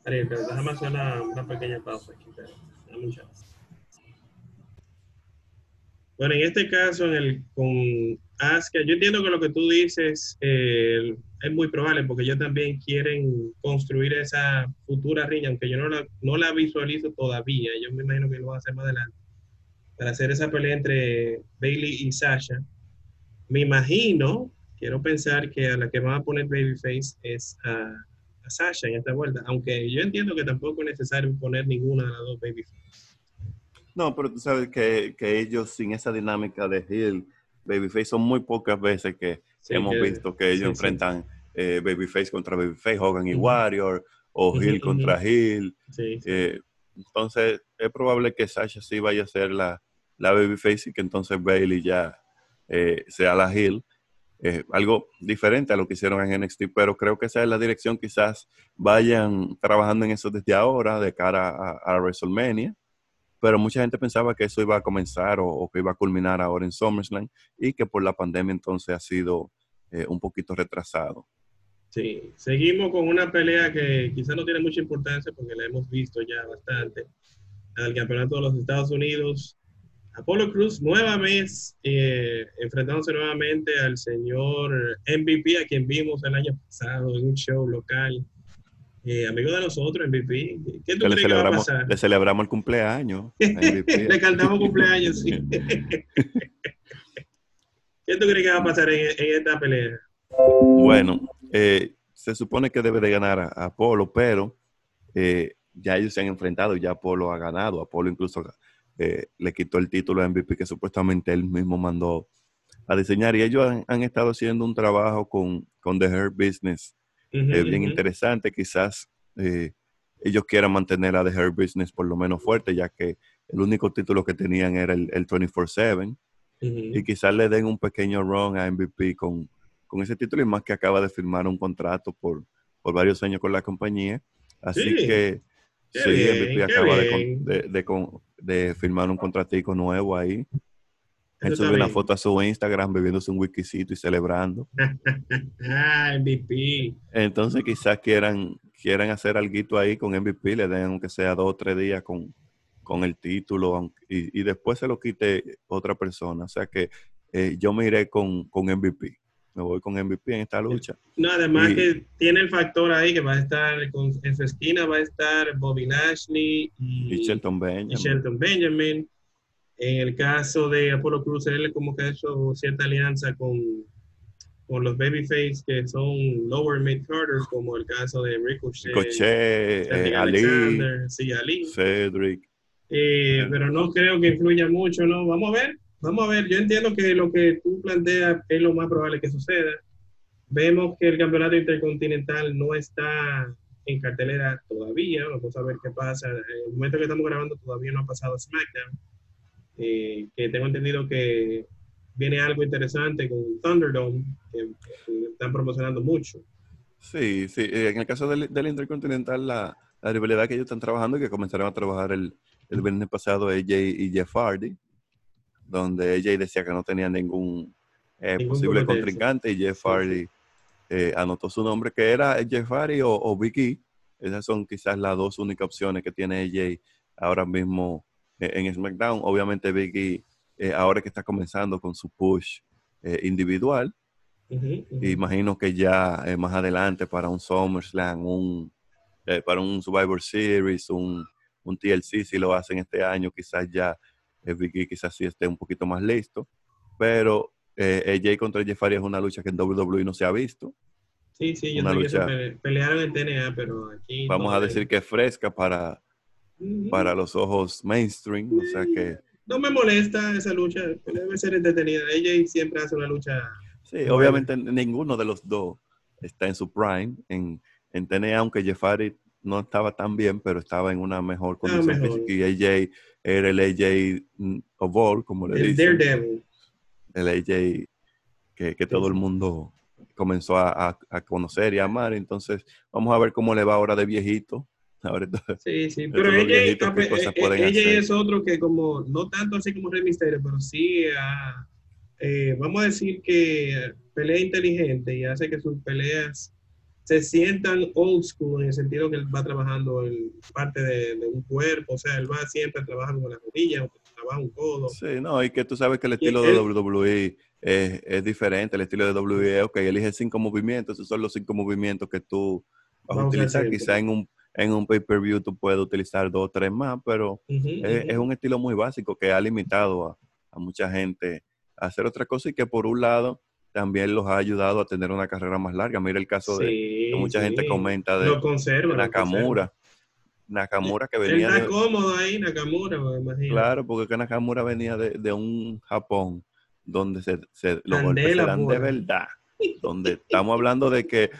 Ariel, pero déjame hacer una, una pequeña pausa aquí. Bueno, en este caso, en el, con Asuka, yo entiendo que lo que tú dices eh, es muy probable porque ellos también quieren construir esa futura riña, aunque yo no la, no la visualizo todavía. Yo me imagino que lo van a hacer más adelante. Para hacer esa pelea entre Bailey y Sasha. Me imagino, quiero pensar que a la que van a poner Babyface es a, a Sasha en esta vuelta, aunque yo entiendo que tampoco es necesario poner ninguna de las dos Babyface. No, pero tú sabes que, que ellos sin esa dinámica de heel, Babyface, son muy pocas veces que Sí, hemos que- visto que ellos sí, sí. enfrentan eh, Babyface contra Babyface, Hogan y Ujú. Warrior, o heel contra heel. Eh, entonces, es probable que Sasha sí vaya a ser la, la Babyface y que entonces Bailey ya eh, sea la heel. Eh, algo diferente a lo que hicieron en NXT, pero creo que esa es la dirección. Quizás vayan trabajando en eso desde ahora, de cara a, a WrestleMania. Pero mucha gente pensaba que eso iba a comenzar o, o que iba a culminar ahora en SummerSlam y que por la pandemia entonces ha sido eh, un poquito retrasado. Sí, seguimos con una pelea que quizás no tiene mucha importancia porque la hemos visto ya bastante. Al campeonato de los Estados Unidos, Apolo Cruz nuevamente eh, enfrentándose nuevamente al señor MVP, a quien vimos el año pasado en un show local. Eh, amigo de nosotros, MVP. ¿Qué tú le, crees que va a pasar? le celebramos el cumpleaños. [laughs] Le cantamos cumpleaños, sí. [laughs] ¿Qué tú crees que va a pasar en, en esta pelea? Bueno, eh, se supone que debe de ganar a, a Apolo, pero eh, ya ellos se han enfrentado, ya Apolo ha ganado. Apolo incluso eh, le quitó el título de MVP que supuestamente él mismo mandó a diseñar. Y ellos han, han estado haciendo un trabajo con, con The Hair Business eh, bien interesante. Quizás eh, ellos quieran mantener a The Hair Business por lo menos fuerte, ya que el único título que tenían era el, el 24-7 Ujú. y quizás le den un pequeño run a MVP con, con ese título y más que acaba de firmar un contrato por, por varios años con la compañía. Así Sí. que sí, bien, MVP acaba de, de, de de firmar un contratico nuevo ahí. Él subió una foto a su Instagram bebiéndose un whiskycito y celebrando. [laughs] Ah, MVP. Entonces quizás quieran, quieran hacer algo ahí con MVP, le den aunque sea dos o tres días con, con el título aunque- y, y después se lo quite otra persona. O sea que eh, yo me iré con, con MVP. Me voy con MVP en esta lucha. No, además Y- que tiene el factor ahí que va a estar con- en su esquina, va a estar Bobby Lashley y, Y Shelton y Benjamin. Shelton Benjamin. En el caso de Apollo Cruz, él como que ha hecho cierta alianza con, con los babyface que son lower mid carders, como el caso de Ricochet, Ricochet, Cedric eh, Ali, Alexander, sí, Ali. Cedric. Eh, pero no creo que influya mucho, ¿no? Vamos a ver, vamos a ver. Yo entiendo que lo que tú planteas es lo más probable que suceda. Vemos que el campeonato intercontinental no está en cartelera todavía. Vamos a ver qué pasa. En el momento que estamos grabando todavía no ha pasado SmackDown. Eh, que tengo entendido que viene algo interesante con Thunderdome, que, que están promocionando mucho. Sí, sí. eh, En el caso del, del Intercontinental, la, la rivalidad que ellos están trabajando que comenzaron a trabajar el, el viernes pasado, AJ y Jeff Hardy, donde AJ decía que no tenía ningún, eh, Ningún posible contrincante y Jeff Hardy eh, anotó su nombre, que era Jeff Hardy o, E. Esas son quizás las dos únicas opciones que tiene AJ ahora mismo eh, en SmackDown. Obviamente eh, ahora que está comenzando con su push individual. Imagino que ya eh, más adelante para un SummerSlam, un, eh, para un Survivor Series, un, un TLC, si lo hacen este año, quizás ya Vicky quizás sí esté un poquito más listo. Pero eh, AJ contra Jeff es una lucha que en WWE no se ha visto. Sí, sí, yo una sé que se lucha. pele- pelearon en TNA, pero aquí. Vamos a decir que es fresca para, para los ojos mainstream, o sea que No me molesta esa lucha, debe ser entretenida. Ella siempre hace una lucha. sí, obviamente ninguno de los dos está en su prime en, en TNA, aunque Jeff Hardy no estaba tan bien, pero estaba en una mejor condición mejor. y AJ era el AJ of all, como le El dicen. Daredevil. el AJ que, que todo el mundo comenzó a, a- a conocer y a amar. Entonces, vamos a ver cómo le va ahora de viejito. [laughs] Ahora, Sí, sí, pero ella, viejitos, ¿qué eh, cosas eh, ella es otro que como, no tanto así como Rey pero sí, ah, eh, vamos a decir que pelea inteligente y hace que sus peleas se sientan old school en el sentido que él va trabajando en parte de, de un cuerpo, o sea, él va siempre trabajando con las rodillas, trabaja un codo. sí, no, y que tú sabes que el estilo de WWE es, es diferente. El estilo de WWE, ok, elige cinco movimientos, esos son los cinco movimientos que tú vas a utilizar. Quizá en un, en un pay-per-view tú puedes utilizar dos o tres más, pero es, un estilo muy básico que ha limitado a, a mucha gente a hacer otra cosa y que por un lado también los ha ayudado a tener una carrera más larga. Mira el caso de que mucha gente sí. comenta de conserva. Nakamura. Nakamura que. Él venía está de, cómodo ahí, Nakamura, me imagino. claro, porque que Nakamura venía de, de un Japón donde se, se- los golpes Candela de verdad. Donde [laughs] estamos hablando de que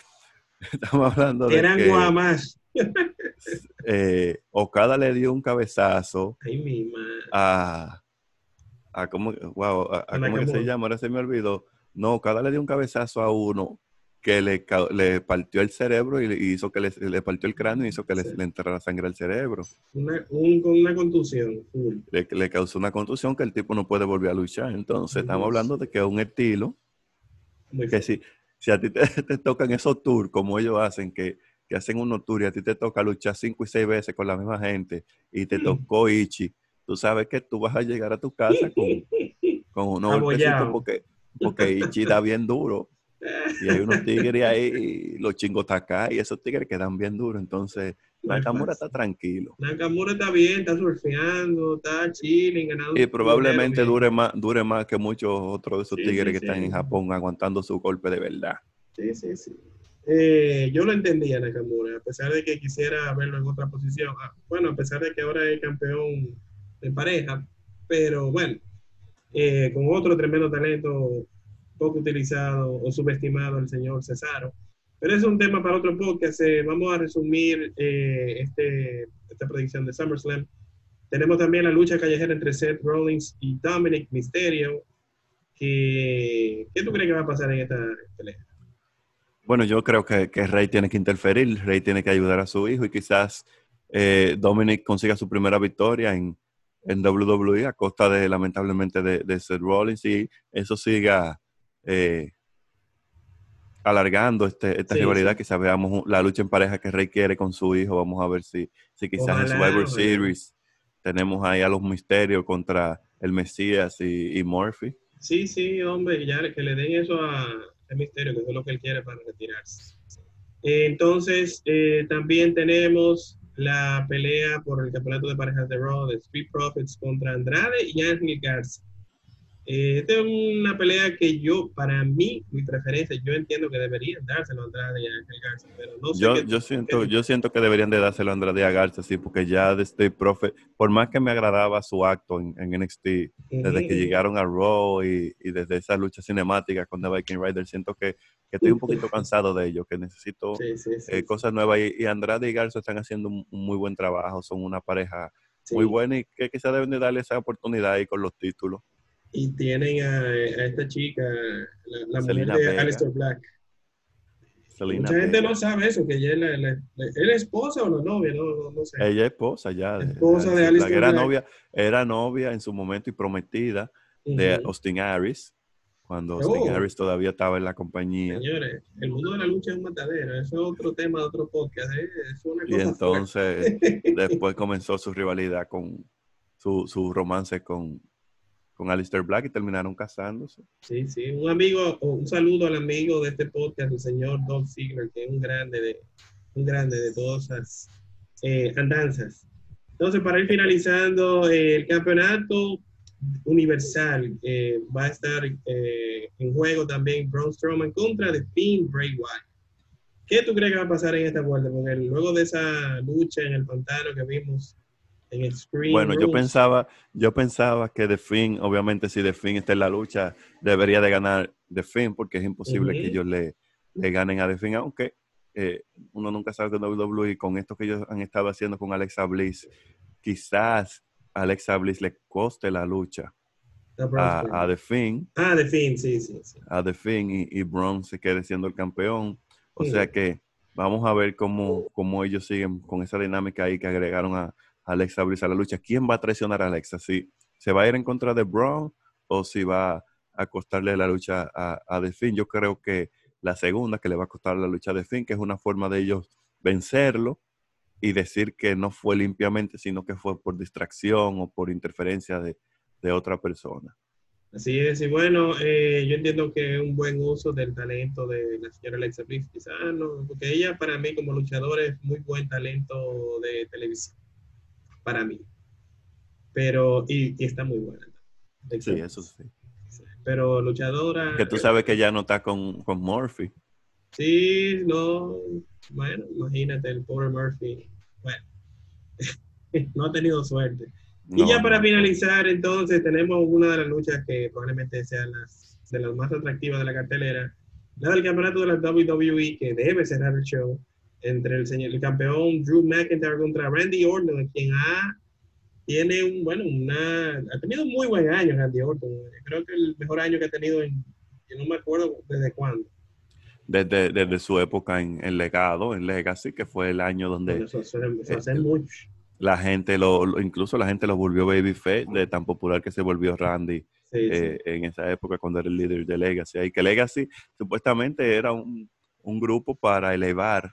[laughs] estamos hablando de Eran que guamas. [laughs] eh, Okada le dio un cabezazo Ay, mi madre. a, a cómo, wow, a, cómo que se llama, ahora se me olvidó. No, cada le dio un cabezazo a uno que le, le partió el cerebro y, le- y hizo que le, le partió el cráneo y hizo que le, Sí. le entrara sangre al cerebro. Una, un- con una contusión. Le, causó una contusión que el tipo no puede volver a luchar. Entonces, estamos hablando de que es un estilo Muy que si, si a ti te, [laughs] te tocan esos tours como ellos hacen, que, que hacen unos tours y a ti te toca luchar cinco y seis veces con la misma gente y te Mm. tocó Ichi, tú sabes que tú vas a llegar a tu casa con, [laughs] con unos golpecitos Abollado. porque, porque Ichi da bien duro. Y hay unos tigres ahí, los chingos acá, y esos tigres que dan bien duro. Entonces, Nakamura está tranquilo. Nakamura está bien, está surfeando, está chilling, ganando. Y probablemente dure más, dure más que muchos otros de esos Sí, tigres sí, que sí. están en Japón aguantando su golpe de verdad. Sí, sí, sí. Eh, yo lo entendía Nakamura, a pesar de que quisiera verlo en otra posición. Ah, bueno, a pesar de que ahora es campeón de pareja, pero bueno, eh, con otro tremendo talento poco utilizado o subestimado, el señor Cesaro. Pero es un tema para otro podcast. eh, vamos a resumir eh, este, esta predicción de SummerSlam. Tenemos también la lucha callejera entre Seth Rollins y Dominic Mysterio. ¿Qué tú crees que va a pasar en esta pelea? Bueno, yo creo que, que Rey tiene que interferir, Rey tiene que ayudar a su hijo y quizás eh, Dominic consiga su primera victoria en, en WWE a costa de, lamentablemente, de, de Seth Rollins y eso siga eh, alargando este, esta Sí, rivalidad. sí. Quizás veamos un- la lucha en pareja que Rey quiere con su hijo. Vamos a ver si, si quizás en Survivor ojalá. Series tenemos ahí a los misterios contra el Mesías y, y Murphy. Sí, sí, hombre, ya que le den eso a, a Misterio, que eso es lo que él quiere para retirarse. Entonces, eh, también tenemos la pelea por el campeonato de parejas de Raw de Street Profits contra Andrade y Ángel Garza. Eh, esta es una pelea que yo, para mí, mi preferencia, yo entiendo que deberían dárselo a Andrade y a Garza, pero no sé Yo, qué- yo siento, qué- yo siento que deberían de dárselo a Andrade a Garza, sí, porque ya desde profe, por más que me agradaba su acto en, en NXT, desde que llegaron a Raw y, y desde esa lucha cinemática con The Viking Rider, siento que, que estoy un poquito [laughs] cansado de ello, que necesito Sí, sí, sí, eh, cosas nuevas. Y, y Andrade y Garza están haciendo un, un muy buen trabajo, son una pareja muy buena y que quizás deben de darle esa oportunidad ahí con los títulos. Y tienen a, a esta chica, la, la mujer de Vega. Aleister Black. Selena Mucha gente no sabe eso, que ella es la, la- la- ¿es la esposa o la novia, no, no, no sé. Ella es esposa ya. de- Esposa de Aleister Black. era novia, era novia en su momento y prometida de. Austin Harris, cuando Oh. Austin Harris todavía estaba en la compañía. Señores, el mundo de la lucha es un matadero, eso es otro tema de otro podcast, ¿eh? es una Y entonces [laughs] después comenzó su rivalidad con su, su romance con, con Alistair Black y terminaron casándose. Sí, sí, un amigo, un saludo al amigo de este podcast, el señor Don Ziegler, que es un grande de, un grande de todas esas eh, andanzas. Entonces, para ir finalizando, eh, el campeonato universal eh, va a estar eh, en juego también Braun Strowman contra The Fiend Bray Wyatt. ¿Qué tú crees que va a pasar en esta vuelta? Porque luego de esa lucha en el pantano que vimos en Bueno, yo pensaba, yo pensaba que The Finn, obviamente si The Finn está en la lucha, debería de ganar The Finn, porque es imposible que ellos le, le ganen a The Finn, aunque eh, uno nunca sabe con WWE, con esto que ellos han estado haciendo con Alexa Bliss, quizás Alexa Bliss le coste la lucha A a, The Finn, Ah, de fin, sí, sí, sí. a The Finn y, y Braun se quede siendo el campeón. O Sí. sea que vamos a ver cómo, cómo ellos siguen con esa dinámica ahí que agregaron a Alexa Bliss a la lucha. ¿Quién va a traicionar a Alexa? ¿Si se va a ir en contra de Braun o si va a costarle la lucha a, a The? Yo creo que la segunda, que le va a costar la lucha a The que es una forma de ellos vencerlo y decir que no fue limpiamente, sino que fue por distracción o por interferencia de, de otra persona. Así es, y bueno, eh, yo entiendo que es un buen uso del talento de la señora Alexa Bliss, quizás no, porque ella para mí como luchadora es muy buen talento de televisión, para mí. Pero, y, y está muy buena. Sí, eso sí. Pero luchadora... Que tú sabes que ya no está con, con Murphy. Sí, no, bueno, imagínate, el pobre Murphy, bueno, [laughs] no ha tenido suerte. y No, ya para no. finalizar, entonces, tenemos una de las luchas que probablemente sean las de las más atractivas de la cartelera, la del campeonato de la WWE, que debe cerrar el show, entre el señor, el campeón Drew McIntyre contra Randy Orton, quien ha, tiene un, bueno, una, ha tenido un muy buen año Randy Orton, creo que el mejor año que ha tenido, en, yo no me acuerdo desde cuándo. Desde, desde su época en, en Legado, en Legacy, que fue el año donde Eso, hace este, mucho. la gente lo, lo- incluso la gente lo volvió babyface, de tan popular que se volvió Randy Sí, sí. eh, en esa época cuando era el líder de Legacy. Y que Legacy supuestamente era un, un grupo para elevar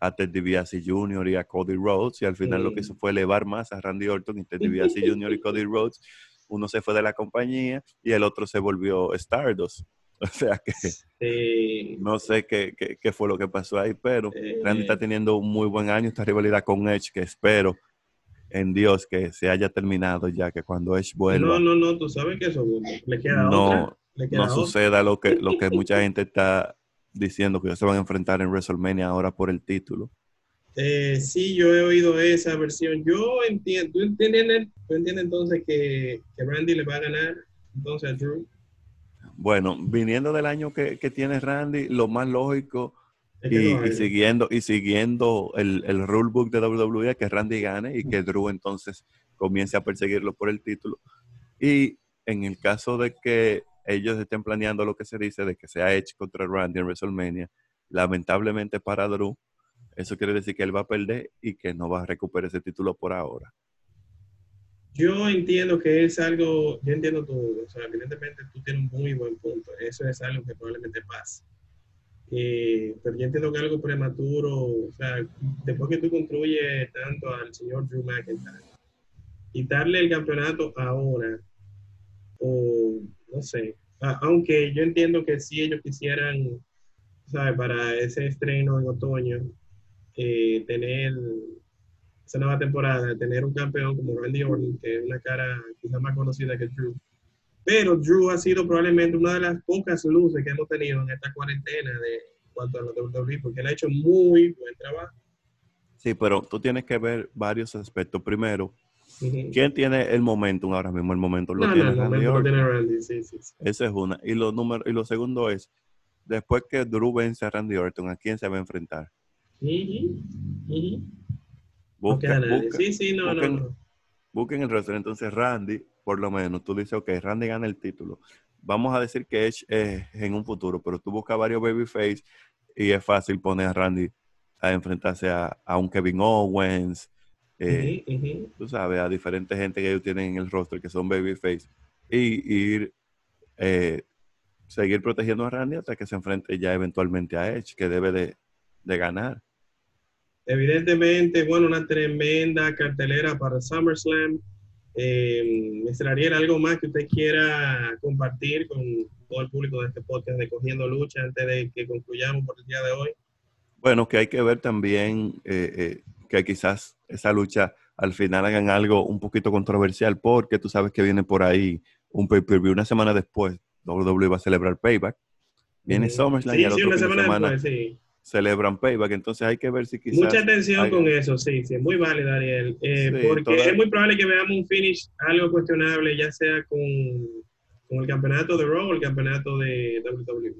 a Ted DiBiase Jr. y a Cody Rhodes, y al final lo que hizo fue elevar más a Randy Orton y Ted DiBiase Jr. y [laughs] Cody Rhodes. Uno se fue de la compañía y el otro se volvió Stardust. [laughs] O sea que Sí. no sé qué, qué- qué fue lo que pasó ahí, pero Eh, Randy está teniendo un muy buen año, esta rivalidad con Edge, que espero en Dios que se haya terminado ya, que cuando Edge vuelva No, no, no, tú sabes que eso le queda no, otra. Le queda no otra. suceda lo que, lo que mucha [laughs] gente está diciendo, que ellos se van a enfrentar en WrestleMania ahora por el título. Eh, sí, yo he oído esa versión. Yo entiendo, ¿tú entiendes, tú entiendes entonces que, que Randy le va a ganar entonces a Drew? Bueno, viniendo del año que, que tiene Randy, lo más lógico Es que y, siguiendo, y siguiendo el, el rulebook de WWE, que Randy gane y que Drew entonces comience a perseguirlo por el título. Y en el caso de que ellos estén planeando lo que se dice de que sea Edge contra Randy en WrestleMania, lamentablemente para Drew, eso quiere decir que él va a perder y que no va a recuperar ese título por ahora. Yo entiendo que es algo, yo entiendo tú, o sea, evidentemente tú tienes un muy buen punto. Eso es algo que probablemente pase. Eh, pero yo entiendo que algo prematuro, o sea, después que tú construyes tanto al señor Drew McIntyre, quitarle el campeonato ahora, o no sé, aunque yo entiendo que si ellos quisieran, ¿sabes? Para ese estreno en otoño, eh, tener esa nueva temporada, tener un campeón como Randy Orton, que es una cara quizás más conocida que Drew. Pero Drew ha sido probablemente una de las pocas luces que hemos tenido en esta cuarentena de cuanto a la WWE, porque él ha hecho muy buen trabajo. Sí, pero tú tienes que ver varios aspectos. Primero, ¿quién tiene el momentum ahora mismo? El momento lo No, no, tiene el Randy Orton. tiene Randy, sí, sí, sí. Esa es una. Y lo, número, y lo segundo es, después que Drew vence a Randy Orton, ¿a quién se va a enfrentar? Ujú. No Busca- busca- sí, sí, no, no, busquen- no. busquen el roster. Entonces, Randy, por lo menos, tú dices, ok, Randy gana el título. Vamos a decir que Edge es en un futuro, pero tú buscas varios babyface y es fácil poner a Randy a enfrentarse a, a un Kevin Owens, eh, tú sabes, a diferentes gente que ellos tienen en el roster que son babyface y ir, eh, seguir protegiendo a Randy hasta que se enfrente ya eventualmente a Edge, que debe de, de ganar. Evidentemente, bueno, una tremenda cartelera para SummerSlam. Eh, Mr. Ariel, ¿algo más que usted quiera compartir con todo el público de este podcast de Cogiendo Lucha antes de que concluyamos por el día de hoy? Bueno, que hay que ver también eh, eh, que quizás esa lucha al final hagan algo un poquito controversial, porque tú sabes que viene por ahí un pay-per-view una semana después. WWE va a celebrar Payback. Viene Mm, SummerSlam sí, y al sí, otro una fin de semana, semana después, sí. celebran payback. Entonces hay que ver si quizás... Mucha atención hay- con eso, sí, sí, es muy válido, Ariel. Eh, porque toda- es muy probable que veamos un finish algo cuestionable, ya sea con, con el campeonato de Raw o el campeonato de WWE.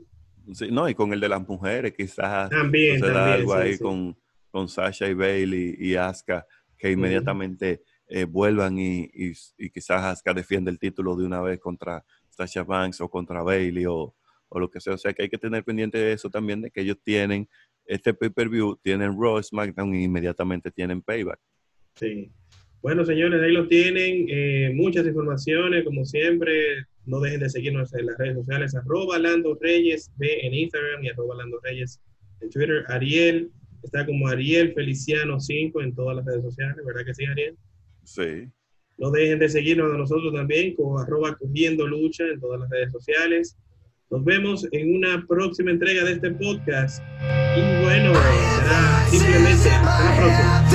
No, y con el de las mujeres quizás También, suceda también. algo sí, ahí sí. Con, con Sasha y Bailey y Asuka que inmediatamente eh, vuelvan y, y, y quizás Asuka defienda el título de una vez contra Sasha Banks o contra Bailey o, o lo que sea. O sea que hay que tener pendiente de eso también, de que ellos tienen este pay-per-view, tienen Raw, SmackDown y inmediatamente tienen Payback. Sí. Bueno, señores, ahí lo tienen. eh, muchas informaciones, como siempre. No dejen de seguirnos en las redes sociales, arroba Lando Reyes B en Instagram y arroba Lando Reyes en Twitter. Ariel está como Ariel Feliciano 5 en todas las redes sociales, ¿verdad que sí, Ariel? Sí. No dejen de seguirnos a nosotros también con arroba cogiendo lucha en todas las redes sociales. Nos vemos en una próxima entrega de este podcast. Y bueno, será simplemente hasta la próxima.